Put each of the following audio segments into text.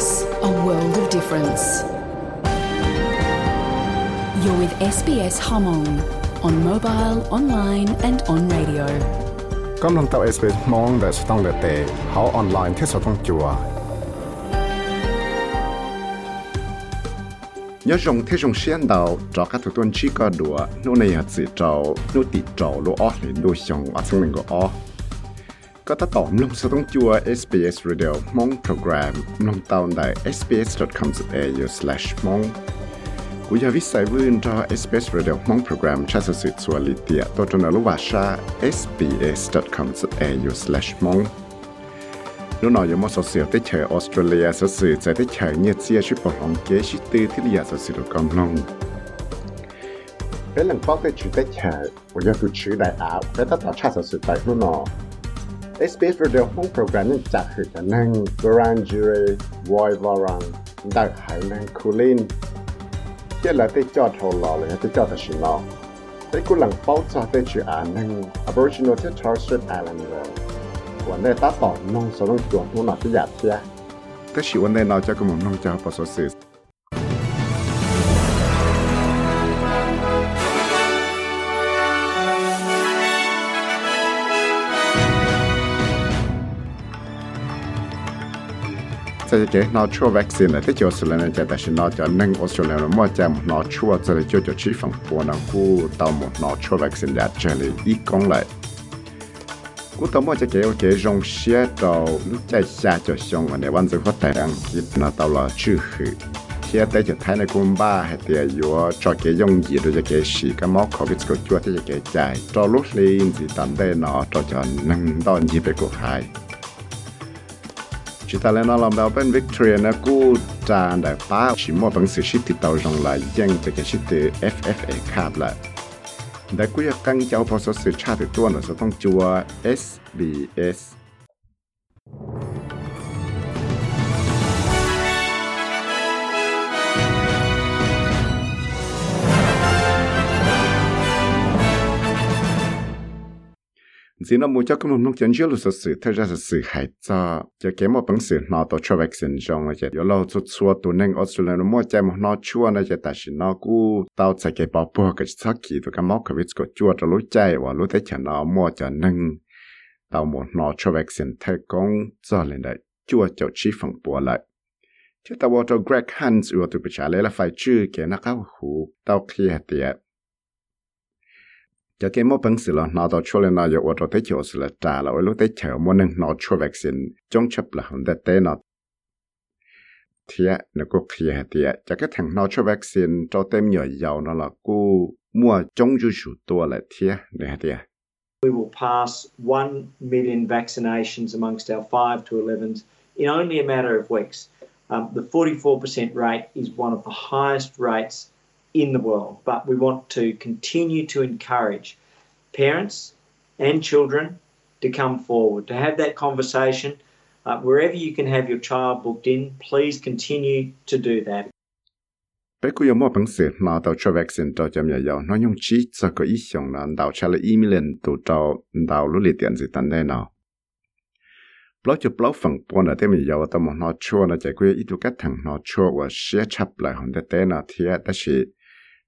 SBS, a world of difference. You're with SBS Hmong on mobile, online, and on radio. กำลังตับ SBS มองแต่สต้องเลเตเขาออนไลน์ที่สต้องจัว nhớ dùng thế dùng xuyên đầu cho các thủ tuần chỉ có đùa nô này hạt sự trâu nô tị trâu lô ó lên đôi xong ở trong mình có ó có ta tỏ nông số tông chua SBS Radio, mong program, nông tàu tại sbs.com.au slash mong. Cú giờ viết sai vươn cho SBS Radio, mong program, cha sự sự chua lì tiệt tôi trong lúc và sa sbs.com.au slash mong. Lúc nào giống một số sự tới chờ Australia số sự sẽ tới chờ nhiệt chia chút bảo lòng kế chút tư thiết liệt số sự được công long cái lần tới chủ tới chờ của giờ chữ đại áo cái tất cả cha số sự tại lúc nào SBS Radio home program nên chặt hữu khả năng Goran Jure Roy Varang đại hải năng Kulin cái là tới cho thầu lò là tới cho thật sự lò cái cú lần bao cho tới chữ án năng Aboriginal to Torres Strait Islander วันนี้ตาต่อน้องสต้องจวดนู่นน่ะที่อยากเชียแต่ชิวันนี้เราจะกำลังน้องจะประสบสิ่ง sẽ chế nó chua vaccine là thế chỗ xử lý này chế tại nó cho nâng Australia nó mua chế nó chua sẽ là chỗ cho chỉ phần của nó cú tàu một nó chua vaccine là chế này ít công lại cú tàu mua chế chế chế rong xe tàu lúc chạy xa cho xong mà nếu anh dự phát tài ăn ít nó tàu là chư khử khi tới chỗ thái này cũng ba hay tiền yếu cho cái dùng gì rồi cho cái gì cái máu khó cái chỗ chua thì cái chạy cho lúc lên thì tận đây nó cho cho nâng đòn gì về cuộc hải chỉ ta lên nó làm đâu bên Victoria, nó cú trà đại bá. Chỉ mua bằng sự ship thì tàu rồng là dân về cái ship từ FFA Cup là đại cú ya căng cháu bao số sự tra từ tuần là sẽ ต้องจัว SBS xin nó mua cho cái nông dân chưa lúc sự thật ra là sự hại cho cho cái một bằng sự nó tổ cho vaccine trong là giờ lâu chút xua tụ nên Australia nó mua cho một nó chua nó giờ tại sao nó cú tao sẽ cái bảo bùa cái sắc kỳ tụ cái móc cái vít cái chua cho lối chạy và lối thấy cho nó mua cho nên tao một nó cho vaccine thay công cho lên đấy chua cho chi phần bùa lại chứ tao bảo cho Greg Hunt vừa tụ bị trả lời là phải chưa cái nó cáo hủ tao kia tiệt cho cái mỗi bằng sự là nó đó cho lên nó giờ ở tới chỗ sự trả là ở lúc tới chờ mỗi lần cho vaccine trong chấp là không được tới nó thì nó cũng khi hệ cho cái thằng nó cho vaccine cho tem nhỏ giàu nó là cú mua trong chú chủ tua là thì này thì We will pass 1 million vaccinations amongst our 5 to 11s in only a matter of weeks. Um, the 44% rate is one of the highest rates in the world, but we want to continue to encourage parents and children to come forward, to have that conversation. Uh, wherever you can have your child booked in, please continue to do that. Beku yo mo pangse ma tao cho vaccine tao jam ya yo no yung chi cho ko i xiong na dao cha le i million tu tao dao lu li tian zi tan de na. Blo cho blo phang po na te mi yo ta mo no chua na jai ku i tu ka thang no chua wa xie chap lai hon de te na thia ta shi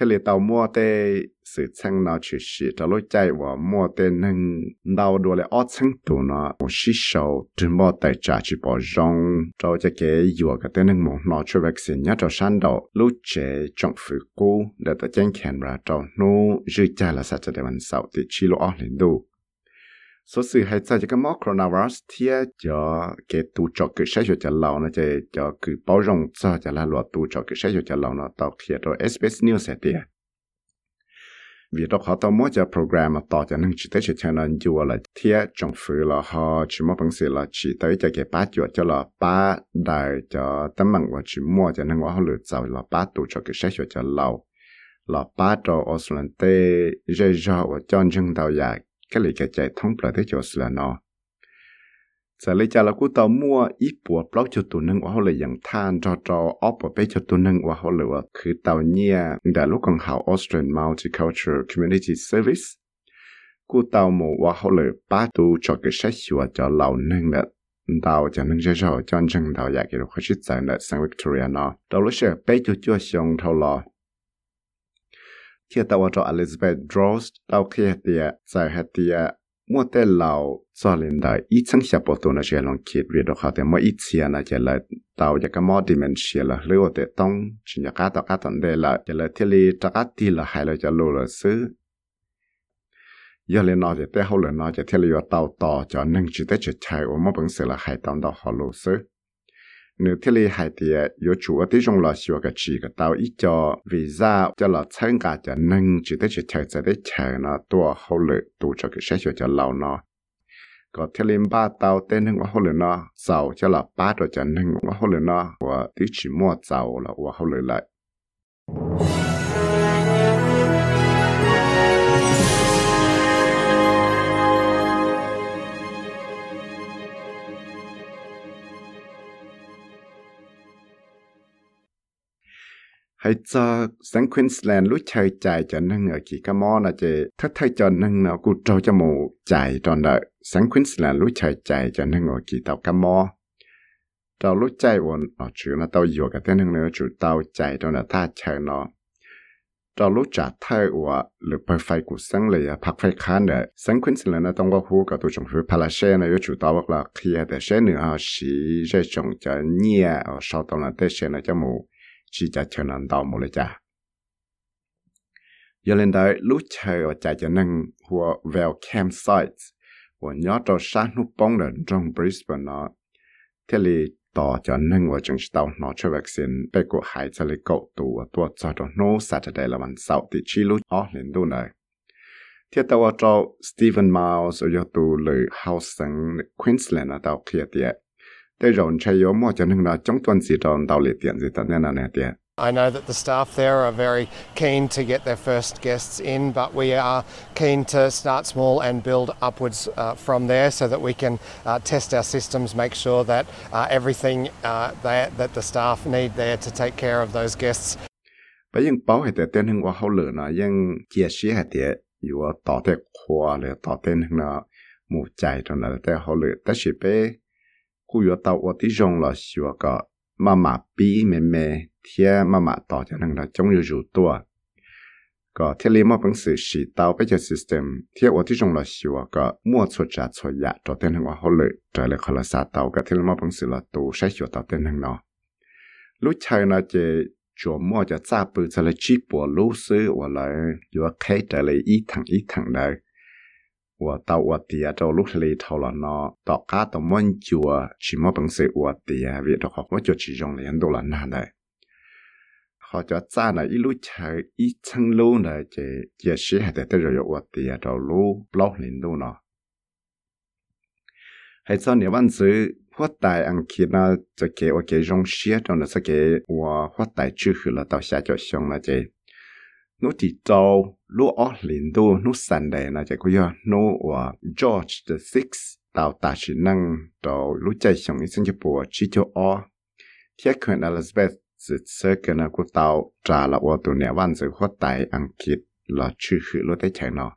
thế là tàu mua tê sự chân nó chỉ chỉ cho lối chạy và mua tê nâng đau đùa lại ót chân tụ nó, một xí sầu chỉ mua tài trả chỉ bỏ rong. Cho cho cái dùa cái tê nâng một nó cho vaccine nhá cho san đầu lúc chế trong phụ cố để ta chân khen ra cho nó dư chay là sao cho để mình sau thì chỉ lo lên đủ số sự hay cho cái mắc coronavirus thì cho cái tu cho cái sách cho lâu nó chơi cho cái bảo rộng cho cho là lo tu cho cái sách cho lâu nó tạo khi rồi SBS News sẽ tiệt vì đó họ tạo mỗi cho program mà tạo cho nên chỉ tới cho nó dù là thiệt trong phủ là họ, chỉ mỗi bằng sự là chỉ tới cho cái ba chuột cho là ba đại cho tấm bằng và chỉ mua cho nên họ lựa chọn là ba tu cho cái sách cho lâu. Là ba cho Australia tê dễ và chọn chân đầu dài cái lịch cái chạy thông bờ thế cho là nó. Giờ lấy cho là cú tàu mua ít bùa blog cho tụi nâng họ lấy dạng than cho cho ốp ở bên cho tụi nâng là tàu nhia, đã lúc còn học Austrian Multicultural Community Service, cú tàu mua họ lời ba tu cho cái sách sửa cho lâu nâng đó tàu cho nâng cho cho cho chân tàu giải cái khó chịu tại nơi sang Victoria nó. Đó lúc sẽ bên cho cho xong thâu lò khi tàu cho Elizabeth Drost tàu kia tiệt giải hết tiệt mua tê lão cho lên đại ít chẳng xia bộ tổ nó sẽ lòng kiệt vì đó họ thì mà ít xia là chỉ là tàu cái mò dementia là lưu để tông. Chỉ là cá tàu cá tận đây là chỉ là thiết lý chắc cá tì là hay là chỉ lô là xứ. Giờ lên nó chỉ tế hậu là nó chỉ thiết lý tàu tàu cho nâng chỉ tế chỉ chạy ở mỗi bằng sự là hay tàu đó họ lô xứ nếu thiết lý hay thì yếu ờ, chủ ở tí trong lò xíu cái chỉ cái tàu ít cho vì ra cho là 参加 cho nâng chỉ tới chỉ chạy tới để chờ nó tua hậu lệ tu cho cái sách cho lâu nó. Có thiết lý ba tàu tên hưng hậu lệ nó giàu cho là ba rồi cho nên hậu lệ nó. Và tí chỉ mua giàu là và hậu lệ lại. ให้จะสังควินสแลนด์รู้เชยใจจะนั่งเอกี่กมอนะเจถ้าไทยจะนั่งเนาะกูโจจะมูใจตอนเดสังควินสแลนด์รู้เชยใจจะนั่งเอกี่เต่ากมอเรารู้ใจวันอ๋อชื่อนะเต่าอยู่กับเต้นนั่งเนื้อจุดเต่าใจตอนเดท่าเชยเนาะเรารู้จักไทยว่าหรือไปไฟกูสังเลยอะพักไฟค้านเดสังควินสแลนด์นะต้องว่าหูกับตัวจงคือพาราเช่นะยู่จุดเต่าว่าเราเคลียแต่เช่นเนื้อสีเรื่จงจะเนี่ยอ๋อชาวตอนนั้นเต้เช่นะจมูก chỉ cho chờ nằm tàu một lời cha giờ lên đây lúc chờ ở chạy cho nên của vào campsite và nhớ cho sáng lúc bóng lần trong Brisbane nó thế là tỏ cho nên và chúng tàu nó cho vaccine bé của hải cho lấy cậu tù và tua cho nó no Saturday làวันเสาร์ที่ชิลุอ๋อเล่นดูหน่อยเที่ยวตัวเจ้า Stephen Miles อยู่ตัวเลย Housing Queensland นะตัวเคลียร์เ ดีย I know that the staff there are very keen to get their first guests in, but we are keen to start small and build upwards uh, from there so that we can uh, test our systems, make sure that uh, everything uh, that, that the staff need there to take care of those guests. ไปยังเป้าให้แต่เต้นหึงว่าเขาเหลือนะยังเกียร์เชียให้แต่อยู่ว่าต่อแต่ครัวเลยต่อเต้นหึงนะหมู่ใจตรงนั้นแต่เขาเหลือแต่สิไป กูอยู่ตัวอที่จงละชัวก็มามาปีเมเมเทียมามาต่อจากนั้นละจงอยู่อยู่ตัวก็เทเลมาเป็นสื่อสีเตาไปจากสิสเต็มเทียอที่จงละชัวก็มั่วสวดจัดสวดยะจอเต้นหัวเขาเลยจเลยคลาสาเตาก็เทเลมาเป็นสื่อละตูใช้ชัวเตาเต้นหังนอลูกชายนะเจจัวมั่วจะซาปืนจะเลยจีปัวลูกซื้อว่าเลยอยู่ว่าแค่จะเลยอีทางอีทางได้ 我到我底下就录里头了呢，到家到满久啊，什么本事我底下为的好，我就其中连到了那的。họ cho cha là ít lúc chờ ít chân lú là chỉ chỉ sĩ hay để rồi yo thì à đầu lú block lên lú nó hay cho nhiều văn chữ phát tài ăn kia nó cho cái ở cái rong xía trong nó sẽ cái và phát tài chữ là tao xa cho xong là chỉ nó chỉ trâu lúa ở liền đô nó sẵn đề là chạy có nó và George the sixth, tàu ta chỉ năng tàu lúa chạy xong ý sinh bùa chỉ cho ở thiết quyền Elizabeth sự sơ cái nó của tàu trả là ở tù nẻ văn sự phát tài ăn kịp là chư khử lúa tới chạy nó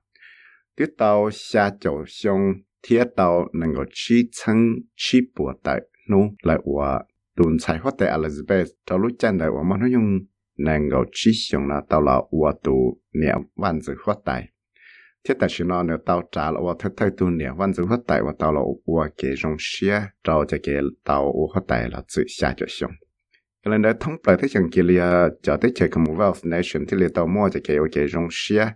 tiếp tàu xa chỗ xong thiết tàu chi chân chi bùa tại nó lại ở đồn chạy phát tài Elizabeth cho lúa chạy đại ở mà nó dùng nàng gạo chi xong là tao là ua tù nè văn dự phát tài. Thiết tại xin nó nếu tao trả là ua thật thay tu nè văn dự phát tài và tao là ua kê rong xia trao cho kê tao ua phát tài là tự xa cho xong cái lần đó thông bởi thế chẳng kia lia cho tới chơi Commonwealth Nation thì lia tao mua cho kê ua kê rong xia.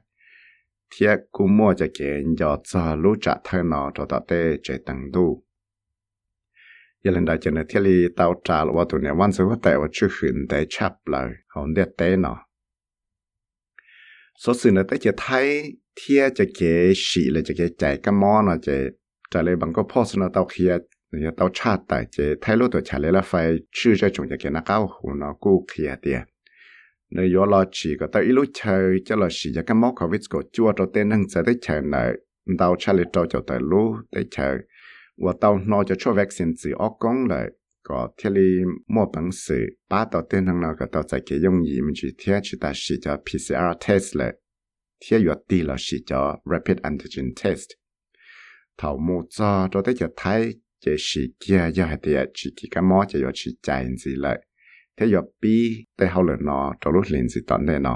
Thiết cú mua cho kê nhờ cho lũ trả thay nó cho tao tê chơi tăng đu. ยังได้จนเที่ลีเตาจาลว่าตัวเนี่ยวันสุดว่แต่ว่าชื่อหืนแต่ชับเลยหอนเด็ดเต้เนาะสดสื่อเนี่ยแต่จะไทยเที่ยจะเกฉีเลยจะเกใจก็มอเนาะจะจะเลยบางก็พ่อสนเตาเคียเนี่เตาชาติแต่จะไทยรู้ตัวฉาเลยละไฟชื่อจะจงจะเกนักเก้าหูเนาะกู้เคียเตียนยอลอฉีก็ตอีลุเชยจะลอฉีจะก็มอควิสก็จัวตัวเต้นนึ่งจะได้เชยเนยเตาชาเลยเตาจะแต่รู้ได้เชย 我到那就出 vaccine 自我讲来个贴哩莫本事，把到电能那个到在给用伊们去贴去打是叫 PCR test 嘞，贴药低了是叫 rapid antigen test。头目早到底就睇这是叫要系啲自己个么就要去检子嘞，贴药 B 对后来呢，到 lúc 连子等的呢。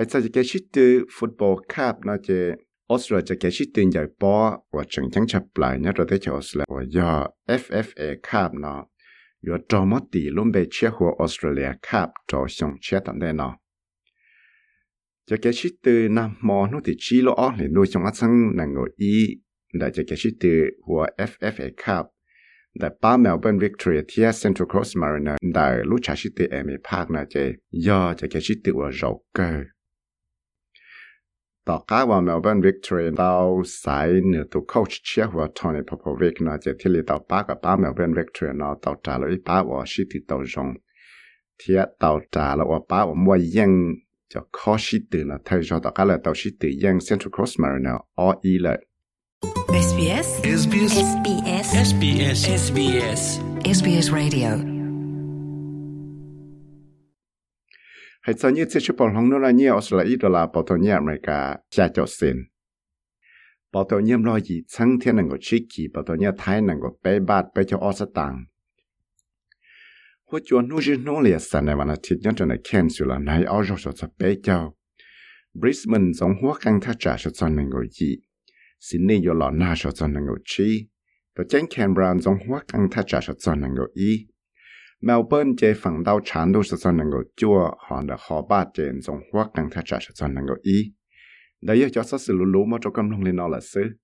해서 게시트 풋볼 캡 나제 오스라 제 게시트 이제 버 와청 장차 플라이나 러데체 오스라 와야 FFA 캡나 요 도모티 롬베 체호 오스트레일리아 캡 도숑 체탄데나 제 게시트 남모 노티 치로 어리 노숑 아상 난고 이 나제 게시트 후 FFA 캡แต่ป้าเมลเบิร์นวิกตอเรียที่เซ็นทรัลโคสมารินอร์ได้รู้ชาชิตอร์เอเมีภาคนาเจย่อจะแกชิติว่าโรเกอร์ วเมลเบิร์นวิกตอเรียเราสายเนื้อตัวโค้ชเชียหัวทอนี่พอพวิกนะจะที่ลีต่อป้ากับป้าเมลเบิร์นวิกตอเรียเนาะต่อจ่าเลยป้าว่าชิติต่อจงเทียต่อจ่าแล้วว่าป้าว่ามัวยังจะข้อชิตินะเธอจะต่อก้าเลยต่อชิติยัง Central Coast Mariner ออีเลย SBS SBS SBS SBS SBS SBS Radio ให้ตอนนี้ที่ชุบอลของนู้นเนี่ยออสเตรเลียดอลลาร์ปอตเนียอเมริกาจะจดเซ็นปอตเนี่ยรอยีชั้งเทียนนึ่งก็ชิกีปอตเนียไทยนึ่งก็ไปบาทไปเจะออสตังหัวจวนนู้นนู้นเลียสันในวันอาทิตย์ย้อนจนในแคนสุลในออจจะจะไปเจ้าบริสเบนสองหัวกังทัจจะจะจนหนึ่งก็ยีซินนี่ยู่หล่อหน้าจะจนนึ่งก็ชีตัวเจนแคนบราวน์สองหัวกังทัจจะจะจนหนึ่งก็อี Melbourne 这放到长度是算能够做好的好把这种活更它只是算能够一，那也叫说是路路么做咁弄的闹了事，